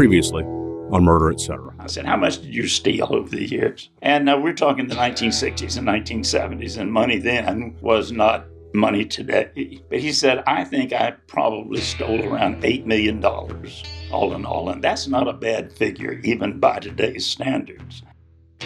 Previously on Murder, etc. I said, How much did you steal over the years? And uh, we're talking the 1960s and 1970s, and money then was not money today. But he said, I think I probably stole around $8 million all in all. And that's not a bad figure, even by today's standards.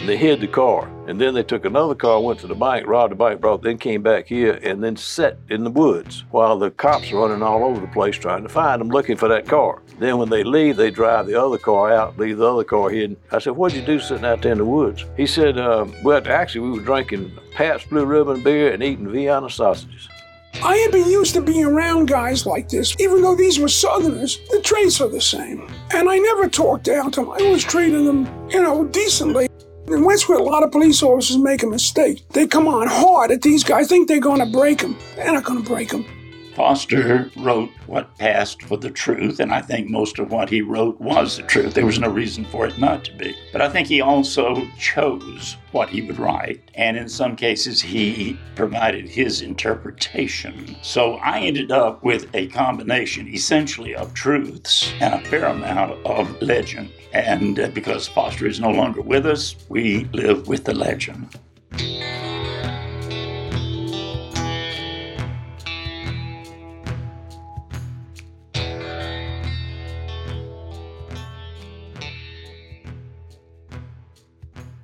They hid the car, and then they took another car, went to the bank, robbed the bank, brought, then came back here, and then sat in the woods while the cops are running all over the place trying to find them, looking for that car. Then when they leave, they drive the other car out, leave the other car hidden. I said, "What'd you do sitting out there in the woods?" He said, uh, "Well, actually, we were drinking Pabst Blue Ribbon beer and eating Vienna sausages." I had been used to being around guys like this. Even though these were Southerners, the traits are the same. And I never talked down to them. I always treated them, you know, decently. In where a lot of police officers make a mistake. They come on hard at these guys, think they're going to break them. They're not going to break them. Foster wrote what passed for the truth, and I think most of what he wrote was the truth. There was no reason for it not to be. But I think he also chose what he would write, and in some cases, he provided his interpretation. So I ended up with a combination essentially of truths and a fair amount of legend. And uh, because Foster is no longer with us, we live with the legend.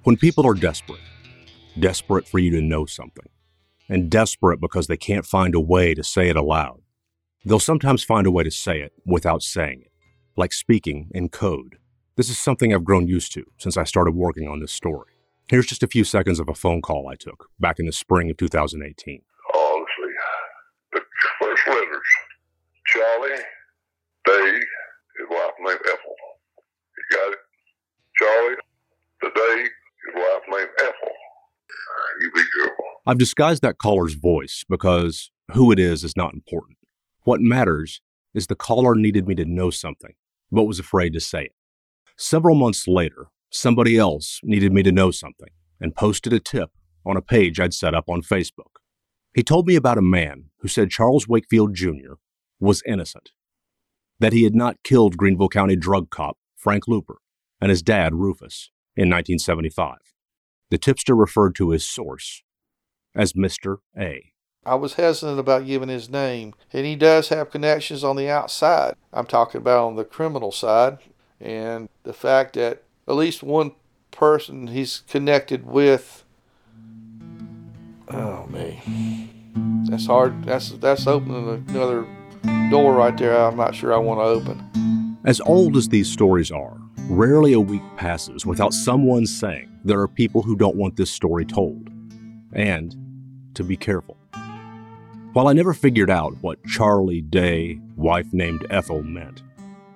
When people are desperate, desperate for you to know something, and desperate because they can't find a way to say it aloud, they'll sometimes find a way to say it without saying it, like speaking in code. This is something I've grown used to since I started working on this story. Here's just a few seconds of a phone call I took back in the spring of 2018. Oh. The first letters Charlie, Dave, his wife named Ethel. You got it? Charlie, the Dave, named Ethel. Uh, you be careful. I've disguised that caller's voice because who it is is not important. What matters is the caller needed me to know something, but was afraid to say it. Several months later, somebody else needed me to know something and posted a tip on a page I'd set up on Facebook. He told me about a man who said Charles Wakefield Jr. was innocent, that he had not killed Greenville County drug cop Frank Looper and his dad Rufus in 1975. The tipster referred to his source as Mr. A. I was hesitant about giving his name, and he does have connections on the outside. I'm talking about on the criminal side, and the fact that at least one person he's connected with. Oh man, that's hard. That's that's opening another door right there. I'm not sure I want to open. As old as these stories are, rarely a week passes without someone saying there are people who don't want this story told, and to be careful. While I never figured out what Charlie Day, wife named Ethel, meant,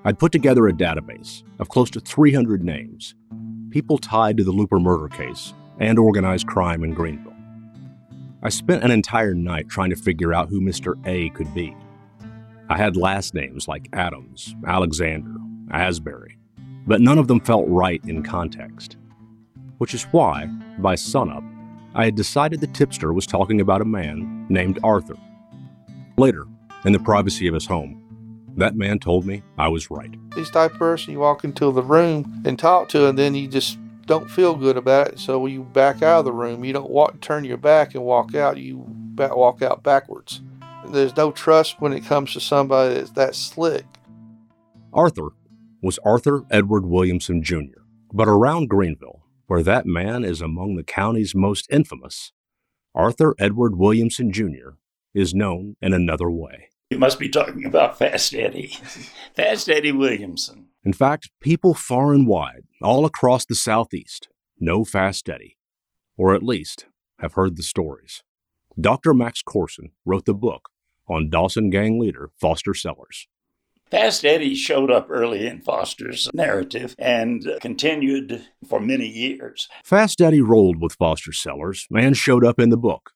I'd put together a database of close to 300 names, people tied to the Looper murder case and organized crime in Greenville. I spent an entire night trying to figure out who Mr. A could be. I had last names like Adams, Alexander, Asbury, but none of them felt right in context. Which is why, by sunup, I had decided the tipster was talking about a man named Arthur. Later, in the privacy of his home, that man told me I was right. This type of person, you walk into the room and talk to, and then you just don't feel good about it. So you back out of the room. You don't walk, turn your back and walk out. You back, walk out backwards. There's no trust when it comes to somebody that's that slick. Arthur was Arthur Edward Williamson Jr., but around Greenville, where that man is among the county's most infamous, Arthur Edward Williamson Jr. is known in another way. You must be talking about Fast Eddie. Fast Eddie Williamson. In fact, people far and wide, all across the Southeast, know Fast Eddie, or at least have heard the stories. Dr. Max Corson wrote the book on Dawson gang leader Foster Sellers. Fast Eddie showed up early in Foster's narrative and continued for many years. Fast Eddie rolled with Foster Sellers and showed up in the book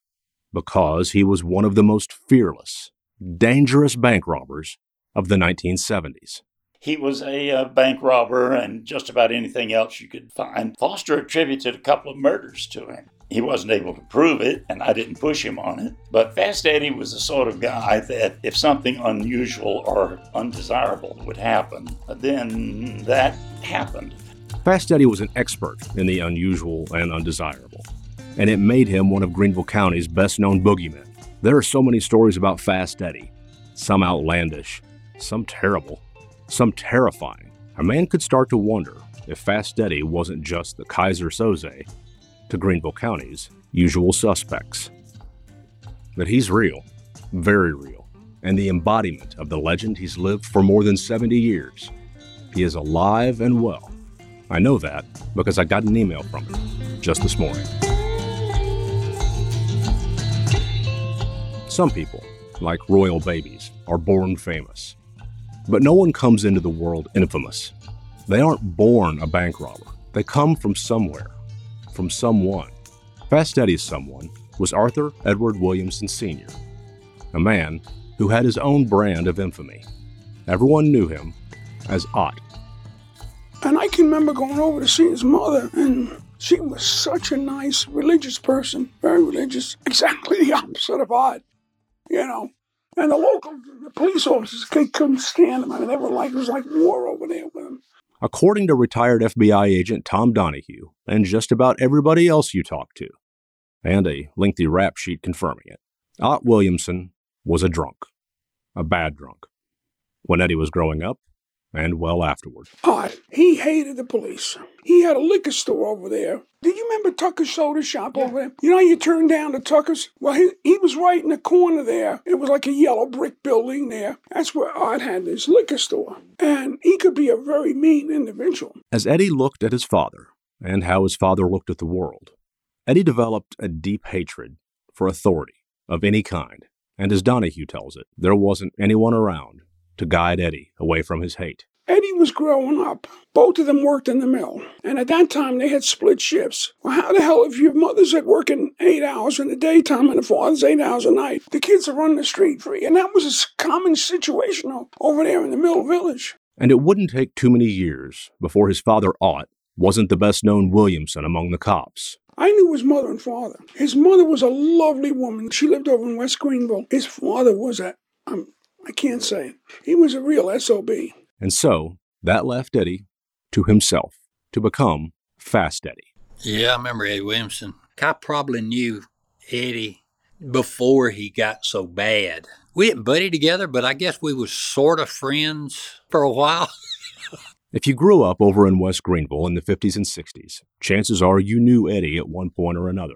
because he was one of the most fearless, dangerous bank robbers of the 1970s. He was a uh, bank robber and just about anything else you could find. Foster attributed a couple of murders to him. He wasn't able to prove it, and I didn't push him on it. But Fast Eddie was the sort of guy that if something unusual or undesirable would happen, then that happened. Fast Eddie was an expert in the unusual and undesirable, and it made him one of Greenville County's best known boogeymen. There are so many stories about Fast Eddie, some outlandish, some terrible, some terrifying. A man could start to wonder if Fast Eddie wasn't just the Keyser Söze to Greenville County's usual suspects. But he's real, very real, and the embodiment of the legend he's lived for more than 70 years. He is alive and well. I know that because I got an email from him just this morning. Some people, like royal babies, are born famous. But no one comes into the world infamous. They aren't born a bank robber. They come from somewhere, from someone. Fast Eddie's someone was Arthur Edward Williamson Sr., a man who had his own brand of infamy. Everyone knew him as Ott. And I can remember going over to see his mother, and she was such a nice religious person, very religious, exactly the opposite of Ott, you know. And the local the police officers couldn't stand him. I mean, they were like, it was like war over there with him. According to retired FBI agent Tom Donahue, and just about everybody else you talk to, and a lengthy rap sheet confirming it, Ott Williamson was a drunk, a bad drunk, when Eddie was growing up, and well afterward. Ott, he hated the police. He had a liquor store over there. Do you remember Tucker's Soda Shop over there? You know, you turn down to Tucker's? Well, he, he was right in the corner there. It was like a yellow brick building there. That's where Ott had his liquor store. And he could be a very mean individual. As Eddie looked at his father, and how his father looked at the world, Eddie developed a deep hatred for authority of any kind. And as Donahue tells it, there wasn't anyone around to guide Eddie away from his hate. Eddie was growing up. Both of them worked in the mill. And at that time, they had split shifts. Well, how the hell, if your mother's at working eight hours in the daytime and the father's eight hours a night, the kids are running the street free. And that was a common situation over there in the mill village. And it wouldn't take too many years before his father, Ott, wasn't the best known Williamson among the cops. I knew his mother and father. His mother was a lovely woman. She lived over in West Greenville. His father was a, um, I can't say. He was a real SOB. And so that left Eddie to himself to become Fast Eddie. Yeah, I remember Eddie Williamson. I probably knew Eddie before he got so bad. We didn't buddy together, but I guess we was sort of friends for a while. If you grew up over in West Greenville in the 50s and 60s, chances are you knew Eddie at one point or another.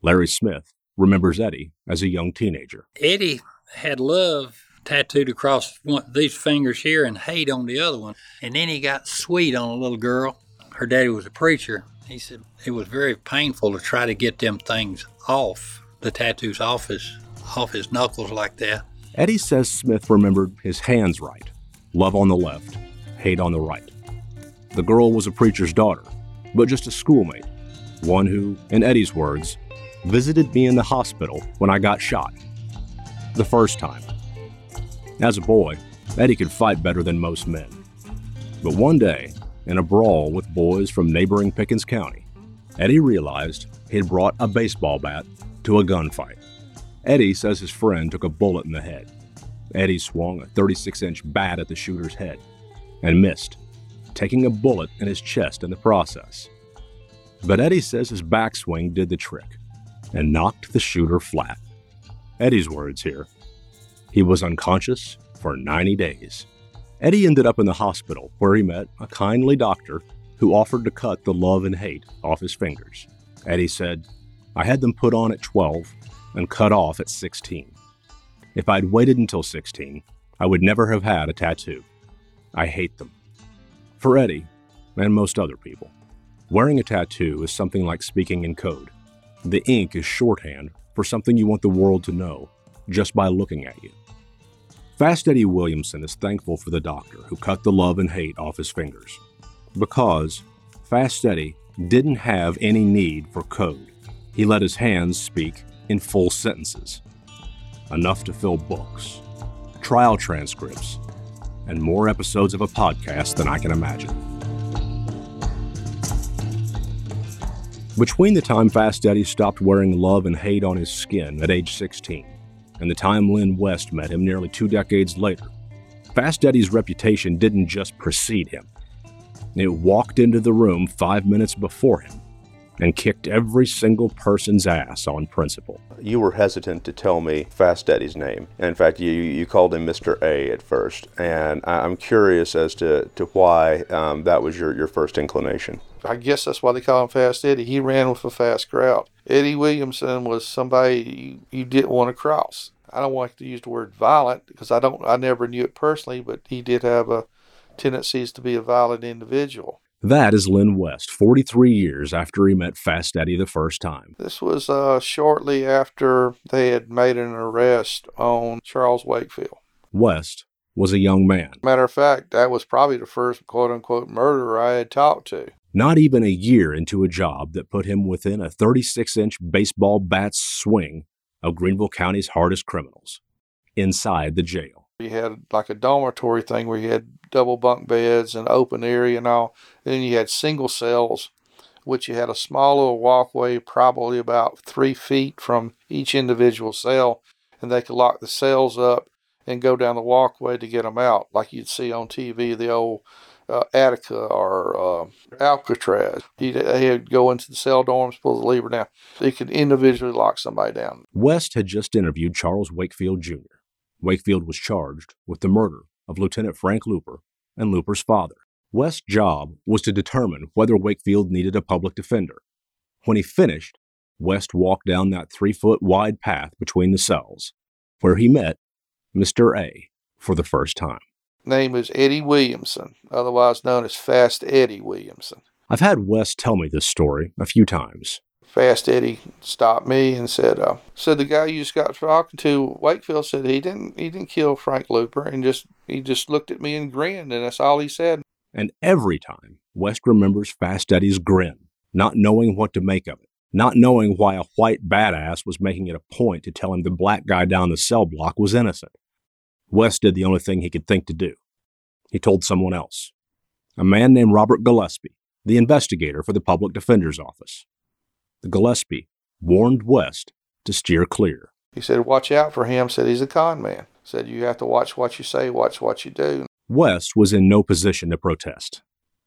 Larry Smith remembers Eddie as a young teenager. Eddie had love tattooed across one, these fingers here and hate on the other one. And then he got sweet on a little girl. Her daddy was a preacher. He said it was very painful to try to get them things off, the tattoos off his, off his knuckles like that. Eddie says Smith remembered his hands right love on the left, hate on the right. The girl was a preacher's daughter, but just a schoolmate, one who, in Eddie's words, visited me in the hospital when I got shot. The first time. As a boy, Eddie could fight better than most men. But one day, in a brawl with boys from neighboring Pickens County, Eddie realized he'd brought a baseball bat to a gunfight. Eddie says his friend took a bullet in the head. Eddie swung a 36 inch bat at the shooter's head and missed, taking a bullet in his chest in the process. But Eddie says his backswing did the trick and knocked the shooter flat. Eddie's words here he was unconscious for 90 days. Eddie ended up in the hospital where he met a kindly doctor who offered to cut the love and hate off his fingers. Eddie said, I had them put on at 12 and cut off at 16. If I'd waited until 16, I would never have had a tattoo. I hate them. For Eddie, and most other people, wearing a tattoo is something like speaking in code. The ink is shorthand for something you want the world to know just by looking at you. Fast Eddie Williamson is thankful for the doctor who cut the love and hate off his fingers. Because Fast Eddie didn't have any need for code. He let his hands speak in full sentences, enough to fill books, trial transcripts, and more episodes of a podcast than I can imagine. Between the time Fast Eddie stopped wearing love and hate on his skin at age 16 and the time Lynn West met him nearly two decades later, Fast Eddie's reputation didn't just precede him. It walked into the room five minutes before him and kicked every single person's ass on principle. You were hesitant to tell me Fast Eddie's name. In fact, you, you called him Mr. A at first. And I'm curious as to, to why um, that was your, your first inclination. I guess that's why they call him Fast Eddie. He ran with a fast crowd. Eddie Williamson was somebody you, you didn't want to cross. I don't like to use the word violent because I don't I never knew it personally, but he did have a tendencies to be a violent individual. That is Lynn West, 43 years after he met Fast Eddie the first time. This was uh, shortly after they had made an arrest on Charles Wakefield. West was a young man. Matter of fact, that was probably the first quote unquote murderer I had talked to. Not even a year into a job that put him within a 36 inch baseball bat swing of Greenville County's hardest criminals inside the jail. You had like a dormitory thing where you had double bunk beds and open area and all. And then you had single cells, which you had a small little walkway, probably about three feet from each individual cell, and they could lock the cells up and go down the walkway to get them out, like you'd see on TV, the old uh, Attica or uh, Alcatraz. He'd, he'd go into the cell dorms, pull the lever down. He could individually lock somebody down. West had just interviewed Charles Wakefield Jr. Wakefield was charged with the murder of Lieutenant Frank Looper and Looper's father. West's job was to determine whether Wakefield needed a public defender. When he finished, West walked down that three foot wide path between the cells, where he met Mr. A for the first time. Name is Eddie Williamson, otherwise known as Fast Eddie Williamson. I've had West tell me this story a few times. Fast Eddie stopped me and said, uh, "said the guy you just got talking to, Wakefield, said he didn't he didn't kill Frank Looper, and just he just looked at me and grinned, and that's all he said." And every time, West remembers Fast Eddie's grin, not knowing what to make of it, not knowing why a white badass was making it a point to tell him the black guy down the cell block was innocent. West did the only thing he could think to do. He told someone else, a man named Robert Gillespie, the investigator for the public defender's office. The Gillespie warned West to steer clear. He said, Watch out for him. Said he's a con man. Said you have to watch what you say, watch what you do. West was in no position to protest.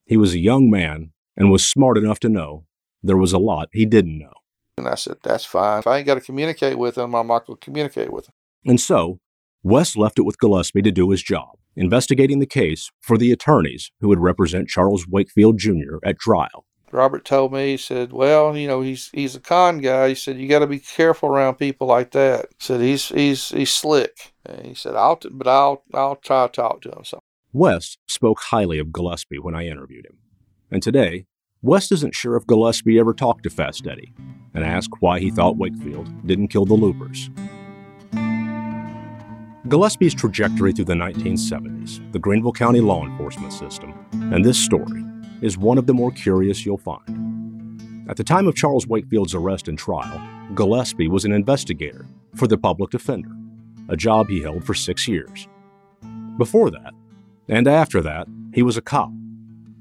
He was a young man and was smart enough to know there was a lot he didn't know. And I said, That's fine. If I ain't got to communicate with him, I'm not going to communicate with him. And so, West left it with Gillespie to do his job, investigating the case for the attorneys who would represent Charles Wakefield Jr. at trial. Robert told me, he said, Well, you know, he's he's a con guy. He said, You got to be careful around people like that. He said, He's he's he's slick. And he said, I'll, t- but I'll, I'll try to talk to him. So West spoke highly of Gillespie when I interviewed him. And today, West isn't sure if Gillespie ever talked to Fast Eddie and asked why he thought Wakefield didn't kill the Loopers. Gillespie's trajectory through the 1970s, the Greenville County law enforcement system, and this story is one of the more curious you'll find. At the time of Charles Wakefield's arrest and trial, Gillespie was an investigator for the public defender, a job he held for six years. Before that, and after that, he was a cop,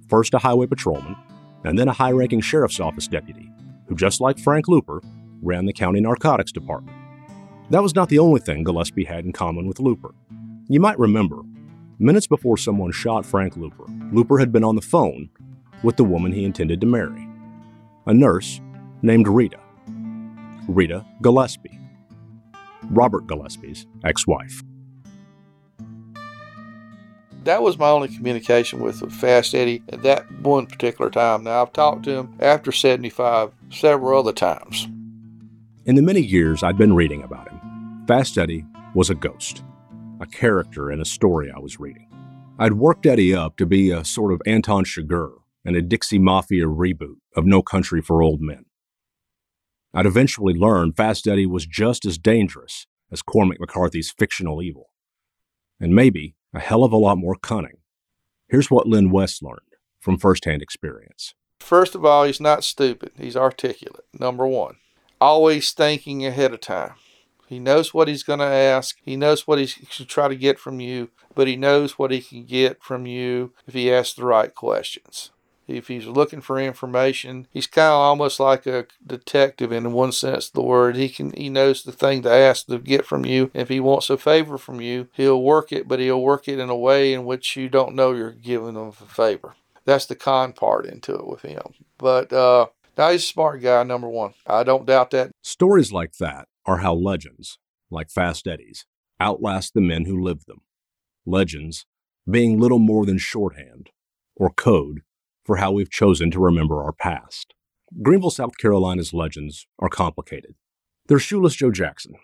first a highway patrolman, and then a high ranking sheriff's office deputy, who, just like Frank Looper, ran the county narcotics department. That was not the only thing Gillespie had in common with Looper. You might remember, minutes before someone shot Frank Looper, Looper had been on the phone with the woman he intended to marry, a nurse named Rita. Rita Gillespie, Robert Gillespie's ex wife. that was my only communication with Fast Eddie at that one particular time. Now, I've talked to him after 75 several other times. In the many years I'd been reading about him, Fast Eddie was a ghost, a character in a story I was reading. I'd worked Eddie up to be a sort of Anton Chigurh and a Dixie Mafia reboot of No Country for Old Men. I'd eventually learn Fast Eddie was just as dangerous as Cormac McCarthy's fictional evil, and maybe a hell of a lot more cunning. Here's what Lynn West learned from firsthand experience. First of all, he's not stupid. He's articulate. Number one, always thinking ahead of time. He knows what he's going to ask. He knows what he should try to get from you, but he knows what he can get from you if he asks the right questions. If he's looking for information, he's kind of almost like a detective in one sense of the word. He can he knows the thing to ask to get from you. If he wants a favor from you, he'll work it, but he'll work it in a way in which you don't know you're giving him a favor. That's the con part into it with him. But uh, now he's a smart guy, number one. I don't doubt that. Stories like that are how legends, like Fast Eddie's, outlast the men who lived them. Legends being little more than shorthand or code for how we've chosen to remember our past. Greenville, South Carolina's legends are complicated. There's Shoeless Joe Jackson,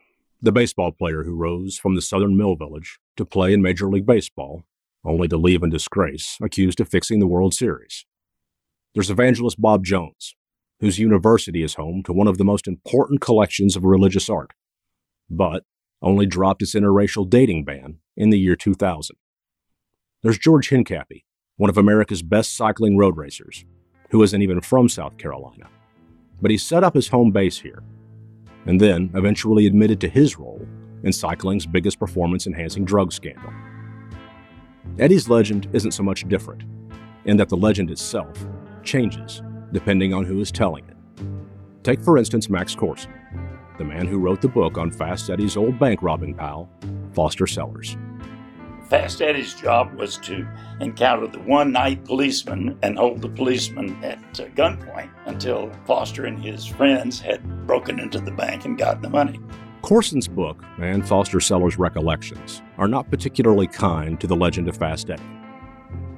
the baseball player who rose from the southern mill village to play in Major League Baseball, only to leave in disgrace, accused of fixing the World Series. There's evangelist Bob Jones, whose university is home to one of the most important collections of religious art, but only dropped its interracial dating ban in the year 2000. There's George Hincapie, one of America's best cycling road racers, who isn't even from South Carolina. But he set up his home base here, and then eventually admitted to his role in cycling's biggest performance enhancing drug scandal. Eddie's legend isn't so much different, in that the legend itself changes depending on who is telling it. Take, for instance, Max Corson, the man who wrote the book on Fast Eddie's old bank robbing pal, Foster Sellers. Fast Eddie's job was to encounter the one night policeman and hold the policeman at uh, gunpoint until Foster and his friends had broken into the bank and gotten the money. Corson's book and Foster Sellers' recollections are not particularly kind to the legend of Fast Eddie.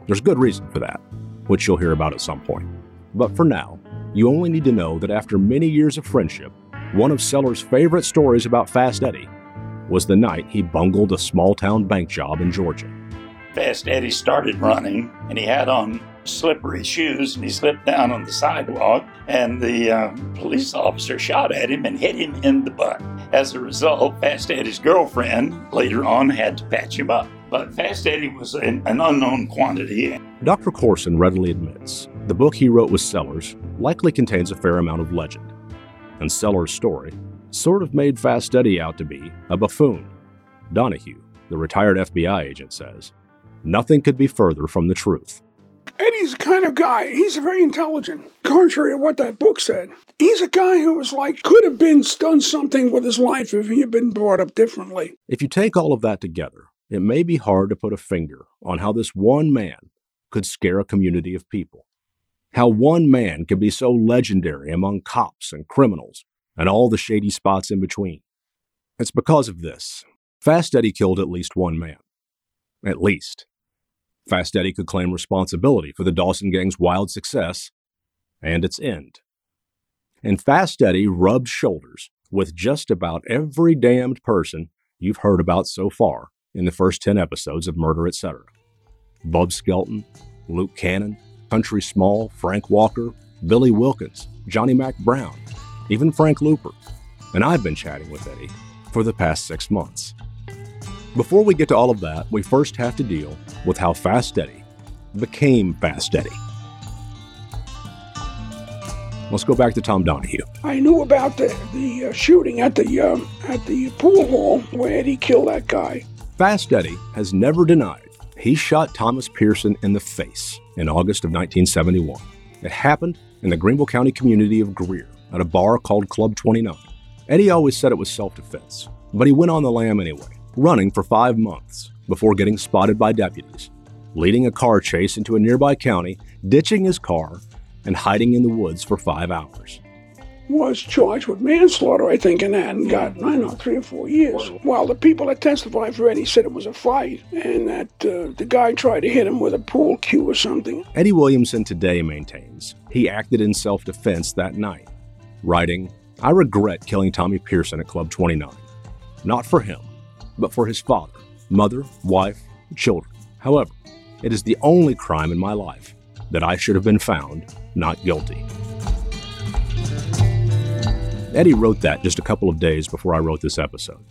There's good reason for that, which you'll hear about at some point. But for now, you only need to know that after many years of friendship, one of Sellers' favorite stories about Fast Eddie was the night he bungled a small town bank job in Georgia. Fast Eddie started running, and he had on slippery shoes, and he slipped down on the sidewalk, and the uh, police officer shot at him and hit him in the butt. As a result, Fast Eddie's girlfriend later on had to patch him up. But Fast Eddie was an, an unknown quantity. Dr. Corson readily admits the book he wrote with Sellers likely contains a fair amount of legend, and Sellers' story sort of made Fast Eddie out to be a buffoon. Donahue, the retired FBI agent, says nothing could be further from the truth. Eddie's the kind of guy, he's very intelligent, contrary to what that book said. He's a guy who was like, could have been done something with his life if he had been brought up differently. If you take all of that together, it may be hard to put a finger on how this one man could scare a community of people. How one man could be so legendary among cops and criminals and all the shady spots in between. It's because of this. Fast Eddie killed at least one man. At least. Fast Eddie could claim responsibility for the Dawson Gang's wild success and its end. And Fast Eddie rubbed shoulders with just about every damned person you've heard about so far in the first 10 episodes of Murder, etc. Bub Skelton, Luke Cannon, Country Small, Frank Walker, Billy Wilkins, Johnny Mac Brown, even Frank Looper. And I've been chatting with Eddie for the past six months. Before we get to all of that, we first have to deal with how Fast Eddie became Fast Eddie. Let's go back to Tom Donahue. I knew about the, the uh, shooting at the um, at the pool hall where Eddie killed that guy. Fast Eddie has never denied he shot Thomas Pearson in the face in August of 1971. It happened in the Greenville County community of Greer at a bar called Club 29. Eddie always said it was self defense, but he went on the lam anyway, running for five months before getting spotted by deputies, leading a car chase into a nearby county, ditching his car, and hiding in the woods for five hours. Was charged with manslaughter, I think, and that, and got, I don't know, three or four years. Well, the people that testified for Eddie said it was a fight, and that uh, the guy tried to hit him with a pool cue or something. Eddie Williamson today maintains he acted in self defense that night, writing, I regret killing Tommy Pearson at Club 29. Not for him, but for his father, mother, wife, children. However, it is the only crime in my life that I should have been found not guilty. Eddie wrote that just a couple of days before I wrote this episode,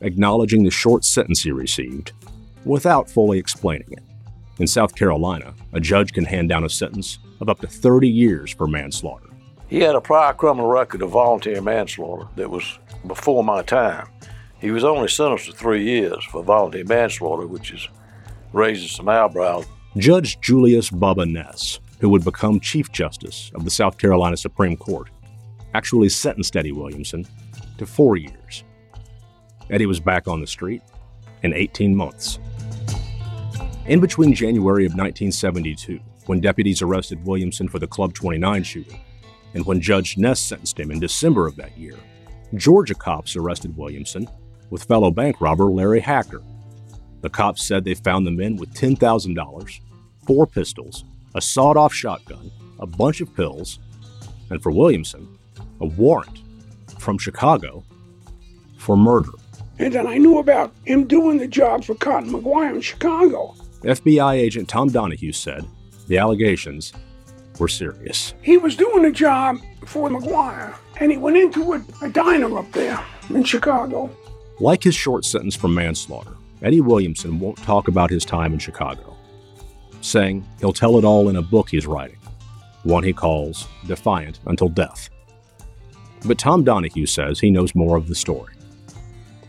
acknowledging the short sentence he received without fully explaining it. In South Carolina, a judge can hand down a sentence of up to 30 years for manslaughter. He had a prior criminal record of voluntary manslaughter that was before my time. He was only sentenced to three years for voluntary manslaughter, which is raises some eyebrows. Judge Julius Bubba Ness who would become Chief Justice of the South Carolina Supreme Court, actually sentenced Eddie Williamson to four years. Eddie was back on the street in 18 months. In between January of 1972, when deputies arrested Williamson for the Club 29 shooting, and when Judge Ness sentenced him in December of that year, Georgia cops arrested Williamson with fellow bank robber Larry Hacker. The cops said they found the men with $10,000, four pistols, a sawed off shotgun, a bunch of pills, and for Williamson, a warrant from Chicago for murder. And then I knew about him doing the job for Cotton McGuire in Chicago. FBI agent Tom Donahue said the allegations were serious. He was doing a job for McGuire, and he went into a, a diner up there in Chicago. Like his short sentence for manslaughter, Eddie Williamson won't talk about his time in Chicago, saying he'll tell it all in a book he's writing, one he calls Defiant Until Death. But Tom Donahue says he knows more of the story.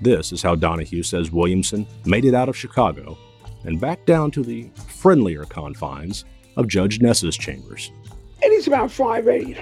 This is how Donahue says Williamson made it out of Chicago and back down to the friendlier confines of Judge Ness's chambers. And he's about 5'8",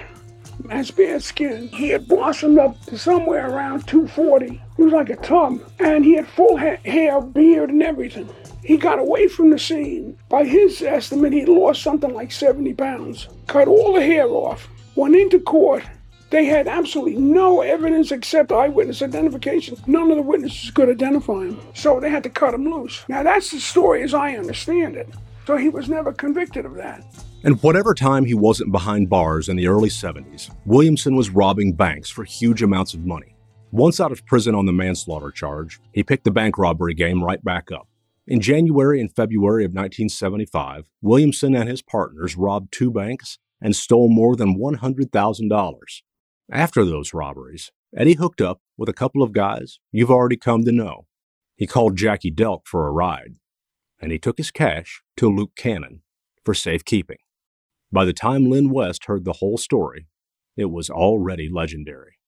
has bare skin. He had blossomed up to somewhere around 240. He was like a tub, and he had full ha- hair, beard, and everything. He got away from the scene. By his estimate, he lost something like 70 pounds. Cut all the hair off. Went into court. They had absolutely no evidence except eyewitness identification. None of the witnesses could identify him. So they had to cut him loose. Now, that's the story as I understand it. So he was never convicted of that. And whatever time he wasn't behind bars in the early 70s, Williamson was robbing banks for huge amounts of money. Once out of prison on the manslaughter charge, he picked the bank robbery game right back up. In January and February of 1975, Williamson and his partners robbed two banks and stole more than $100,000. After those robberies, Eddie hooked up with a couple of guys you've already come to know. He called Jackie Delk for a ride, and he took his cash to Luke Cannon for safekeeping. By the time Lynn West heard the whole story, it was already legendary.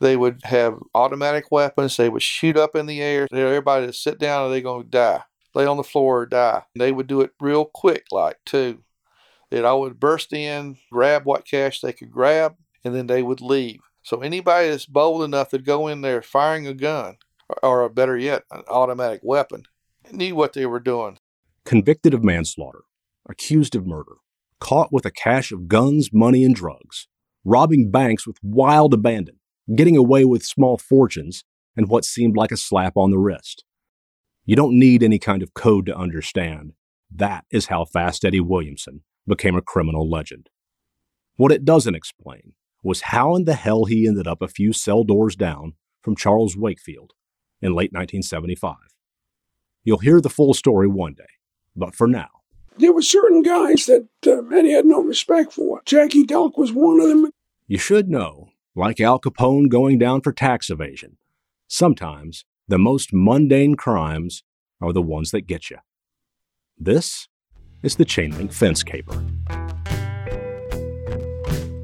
They would have automatic weapons. They would shoot up in the air. Everybody to sit down or they're going to die. Lay on the floor or die. They would do it real quick, like, too. They'd always burst in, grab what cash they could grab, and then they would leave. So anybody that's bold enough to go in there firing a gun, or, or better yet, an automatic weapon, knew what they were doing. Convicted of manslaughter, accused of murder, caught with a cache of guns, money, and drugs, robbing banks with wild abandon, getting away with small fortunes, and what seemed like a slap on the wrist. You don't need any kind of code to understand. That is how Fast Eddie Williamson became a criminal legend. What it doesn't explain was how in the hell he ended up a few cell doors down from Charles Wakefield in late 1975. You'll hear the full story one day, but for now, There were certain guys that uh, Eddie had no respect for. Jackie Delk was one of them. you should know, like Al Capone going down for tax evasion, sometimes the most mundane crimes are the ones that get you. This is the chain link fence caper.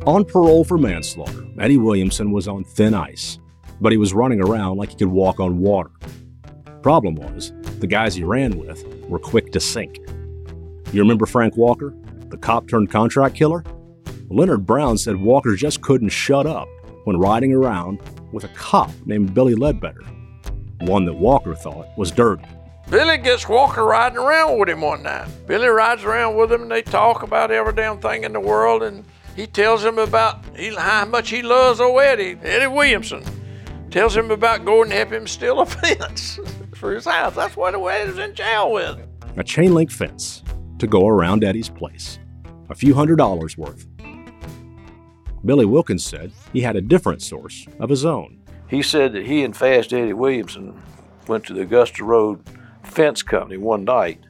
On parole for manslaughter, Eddie Williamson was on thin ice, but he was running around like he could walk on water. Problem was, the guys he ran with were quick to sink. You remember Frank Walker, the cop turned contract killer? Leonard Brown said Walker just couldn't shut up when riding around with a cop named Billy Ledbetter, one that Walker thought was dirty. Billy gets Walker riding around with him one night. Billy rides around with him and they talk about every damn thing in the world and he tells him about how much he loves old Eddie, Eddie Williamson. Tells him about going to help him steal a fence for his house. That's what Eddie was in jail with. A chain link fence to go around Eddie's place, a few hundred dollars worth. Billy Wilkins said he had a different source of his own. He said that he and Fast Eddie Williamson went to the Augusta Road Fence Company one night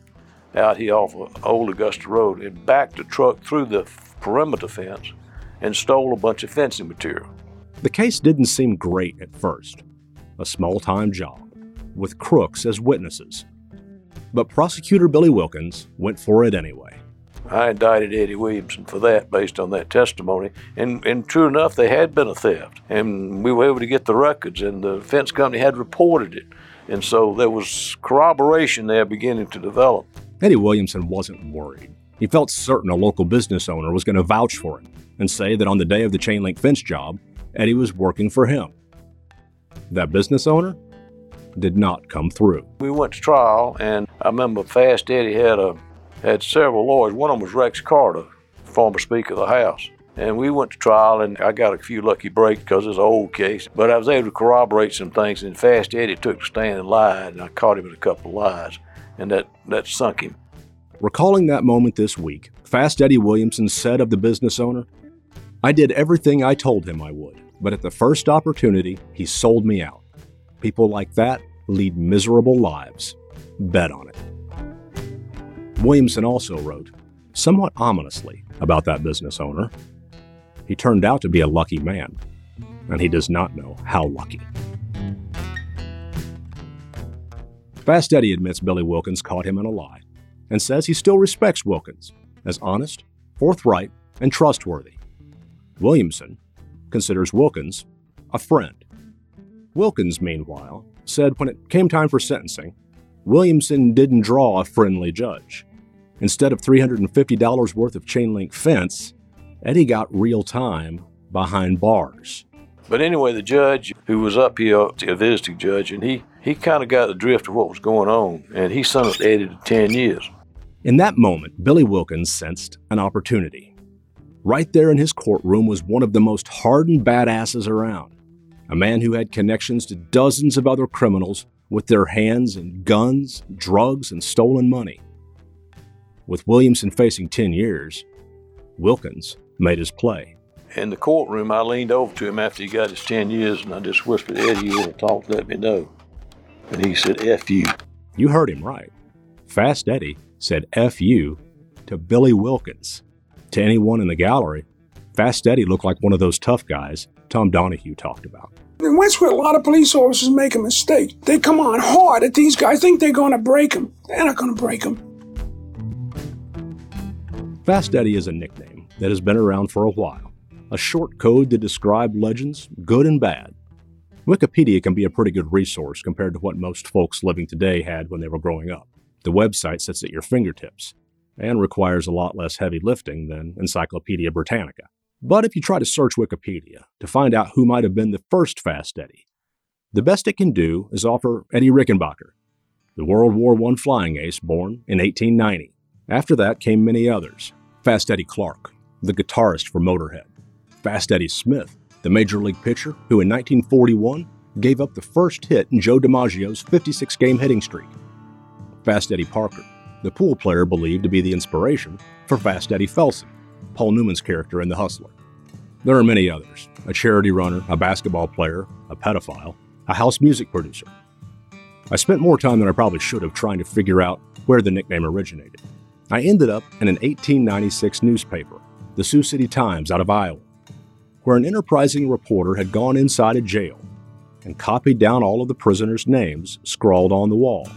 out here off of Old Augusta Road and backed the truck through the perimeter fence and stole a bunch of fencing material. The case didn't seem great at first, a small time job, with crooks as witnesses. But prosecutor Billy Wilkins went for it anyway. I indicted Eddie Williamson for that based on that testimony. And, and true enough, there had been a theft. And we were able to get the records, and the fence company had reported it. And so there was corroboration there beginning to develop. Eddie Williamson wasn't worried. He felt certain a local business owner was going to vouch for him and say that on the day of the chain link fence job, Eddie was working for him. That business owner did not come through. We went to trial, and I remember Fast Eddie had a had several lawyers. One of them was Rex Carter, former Speaker of the House. And we went to trial, and I got a few lucky breaks because it's an old case. But I was able to corroborate some things, and Fast Eddie took the stand and lied, and I caught him in a couple of lies, and that, that sunk him. Recalling that moment this week, Fast Eddie Williamson said of the business owner, I did everything I told him I would, but at the first opportunity, he sold me out. People like that lead miserable lives. Bet on it. Williamson also wrote, somewhat ominously, about that business owner. He turned out to be a lucky man, and he does not know how lucky. Fast Eddie admits Billy Wilkins caught him in a lie and says he still respects Wilkins as honest, forthright, and trustworthy. Williamson considers Wilkins a friend. Wilkins, meanwhile, said when it came time for sentencing, Williamson didn't draw a friendly judge. Instead of $350 worth of chain link fence, Eddie got real time behind bars. But anyway, the judge who was up here, a visiting judge, and he, he kind of got the drift of what was going on, and he sentenced Eddie to 10 years. In that moment, Billy Wilkins sensed an opportunity. Right there in his courtroom was one of the most hardened badasses around, a man who had connections to dozens of other criminals with their hands in guns, drugs, and stolen money. With Williamson facing 10 years, Wilkins made his play. In the courtroom, I leaned over to him after he got his 10 years and I just whispered, Eddie, you want to talk, let me know. And he said, F you. You heard him right. Fast Eddie said F you to Billy Wilkins. To anyone in the gallery, Fast Eddie looked like one of those tough guys Tom Donahue talked about. And that's Westwood, a lot of police officers make a mistake. They come on hard at these guys, think they're going to break them. They're not going to break them. Fast Eddie is a nickname that has been around for a while, a short code to describe legends, good and bad. Wikipedia can be a pretty good resource compared to what most folks living today had when they were growing up. The website sits at your fingertips and requires a lot less heavy lifting than Encyclopedia Britannica. But if you try to search Wikipedia to find out who might have been the first Fast Eddie, the best it can do is offer Eddie Rickenbacker, the World War I flying ace born in 1890. After that came many others. Fast Eddie Clarke, the guitarist for Motorhead, Fast Eddie Smith, the major league pitcher who in 1941 gave up the first hit in Joe DiMaggio's 56 game hitting streak, Fast Eddie Parker, the pool player believed to be the inspiration for Fast Eddie Felson, Paul Newman's character in The Hustler. There are many others a charity runner, a basketball player, a pedophile, a house music producer. I spent more time than I probably should have trying to figure out where the nickname originated. I ended up in an 1896 newspaper, the Sioux City Times out of Iowa, where an enterprising reporter had gone inside a jail and copied down all of the prisoners' names scrawled on the wall.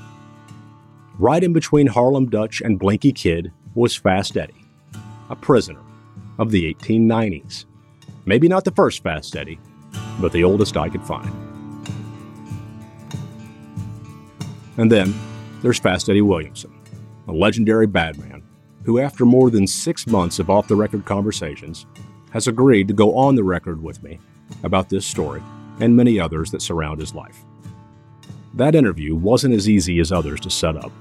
Right in between Harlem Dutch and Blinky Kid was Fast Eddie, a prisoner of the 1890s. Maybe not the first Fast Eddie, but the oldest I could find. And then there's Fast Eddie Williamson, a legendary badman who, after more than six months of off the record conversations, has agreed to go on the record with me about this story and many others that surround his life. That interview wasn't as easy as others to set up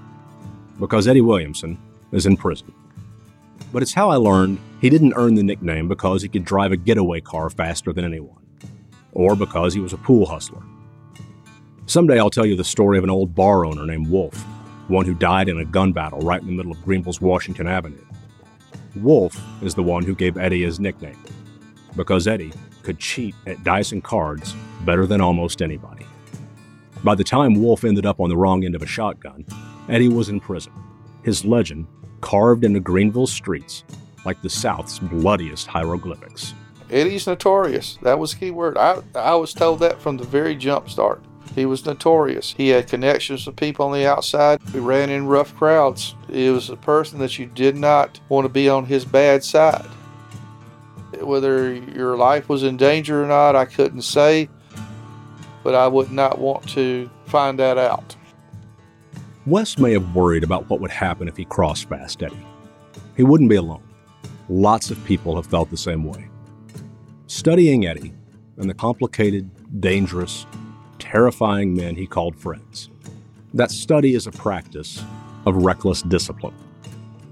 because Eddie Williamson is in prison. But it's how I learned he didn't earn the nickname because he could drive a getaway car faster than anyone, or because he was a pool hustler. Someday I'll tell you the story of an old bar owner named Wolf, one who died in a gun battle right in the middle of Greenville's Washington Avenue. Wolf is the one who gave Eddie his nickname, because Eddie could cheat at dice and cards better than almost anybody. By the time Wolf ended up on the wrong end of a shotgun, Eddie was in prison, his legend carved into Greenville's streets like the South's bloodiest hieroglyphics. Eddie's notorious. That was the key word. I, I was told that from the very jump start. He was notorious. He had connections with people on the outside. We ran in rough crowds. He was a person that you did not want to be on his bad side. Whether your life was in danger or not, I couldn't say, but I would not want to find that out. West may have worried about what would happen if he crossed Fast Eddie. He wouldn't be alone. Lots of people have felt the same way. Studying Eddie and the complicated, dangerous, terrifying men he called friends, that study is a practice of reckless discipline.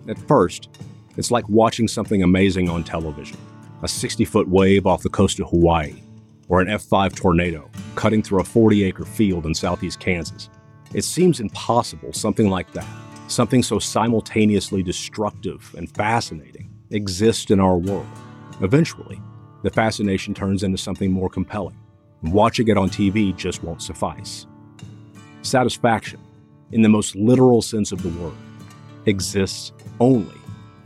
At first, it's like watching something amazing on television a 60 foot wave off the coast of Hawaii, or an F5 tornado cutting through a 40 acre field in southeast Kansas. It seems impossible something like that, something so simultaneously destructive and fascinating, exists in our world. Eventually, the fascination turns into something more compelling. Watching it on TV just won't suffice. Satisfaction, in the most literal sense of the word, exists only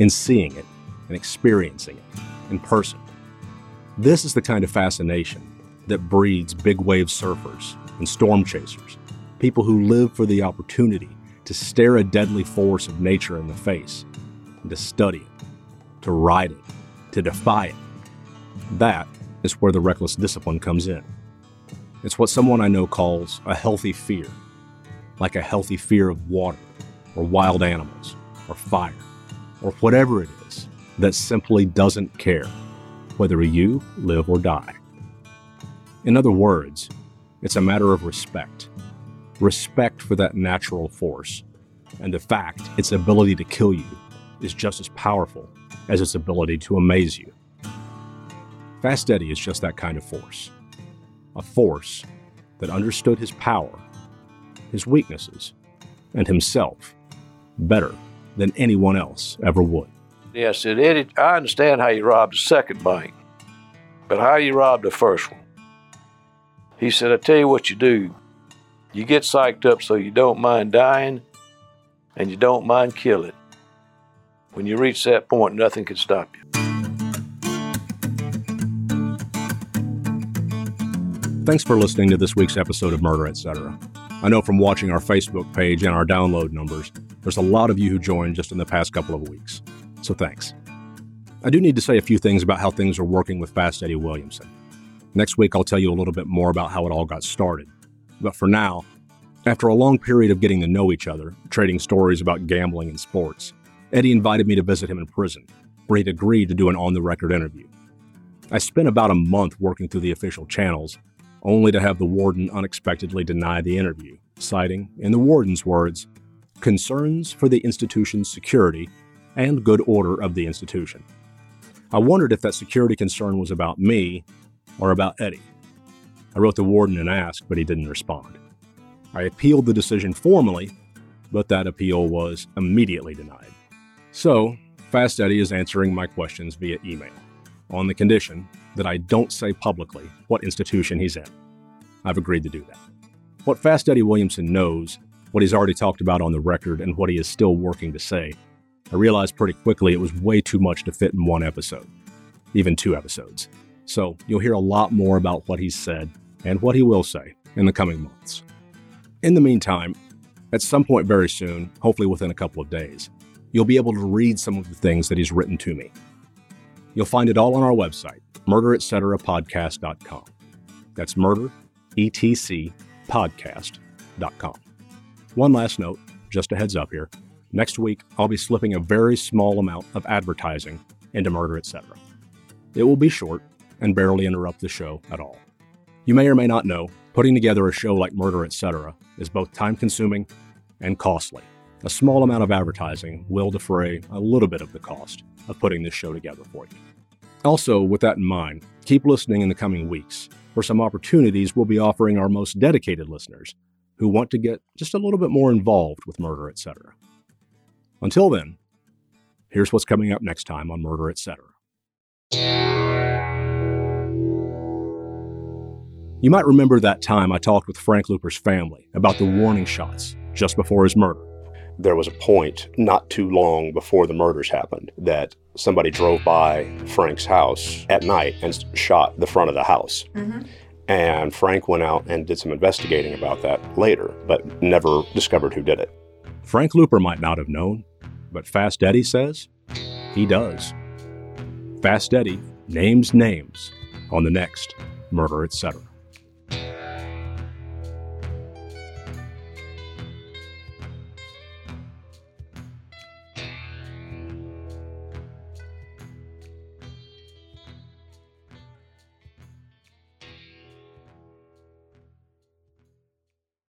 in seeing it and experiencing it in person. This is the kind of fascination that breeds big wave surfers and storm chasers, people who live for the opportunity to stare a deadly force of nature in the face, and to study it, to ride it, to defy it. That is where the reckless discipline comes in. It's what someone I know calls a healthy fear, like a healthy fear of water, or wild animals, or fire, or whatever it is that simply doesn't care whether you live or die. In other words, it's a matter of respect. Respect for that natural force, and the fact its ability to kill you is just as powerful as its ability to amaze you. Fast Eddie is just that kind of force. A force that understood his power, his weaknesses, and himself better than anyone else ever would. Yes, said, Eddie, I understand how you robbed the second bank, but how you robbed the first one? He said, I tell you what you do. You get psyched up so you don't mind dying and you don't mind killing. When you reach that point, nothing can stop you. Thanks for listening to this week's episode of Murder, Etc. I know from watching our Facebook page and our download numbers, there's a lot of you who joined just in the past couple of weeks. So thanks. I do need to say a few things about how things are working with Fast Eddie Williamson. Next week, I'll tell you a little bit more about how it all got started. But for now, after a long period of getting to know each other, trading stories about gambling and sports, Eddie invited me to visit him in prison, where he'd agreed to do an on the record interview. I spent about a month working through the official channels, only to have the warden unexpectedly deny the interview, citing, in the warden's words, concerns for the institution's security and good order of the institution. I wondered if that security concern was about me or about Eddie. I wrote the warden and asked, but he didn't respond. I appealed the decision formally, but that appeal was immediately denied. So, Fast Eddie is answering my questions via email, on the condition that I don't say publicly what institution he's in. I've agreed to do that. What Fast Eddie Williamson knows, what he's already talked about on the record, and what he is still working to say, I realized pretty quickly it was way too much to fit in one episode, even two episodes. So you'll hear a lot more about what he's said and what he will say in the coming months. In the meantime, at some point very soon, hopefully within a couple of days, you'll be able to read some of the things that he's written to me. You'll find it all on our website, murderetcpodcast.com. That's murder, etc. podcast.com. One last note, just a heads up here. Next week, I'll be slipping a very small amount of advertising into Murder Etc. It will be short and barely interrupt the show at all. You may or may not know, putting together a show like Murder Etc. is both time consuming and costly. A small amount of advertising will defray a little bit of the cost of putting this show together for you. Also, with that in mind, keep listening in the coming weeks for some opportunities we'll be offering our most dedicated listeners who want to get just a little bit more involved with Murder Etc. Until then, here's what's coming up next time on Murder Etc. You might remember that time I talked with Frank Looper's family about the warning shots just before his murder. There was a point not too long before the murders happened that somebody drove by Frank's house at night and shot the front of the house. Mm-hmm. And Frank went out and did some investigating about that later, but never discovered who did it. Frank Looper might not have known, but Fast Eddie says he does. Fast Eddie names names on the next Murder Etc.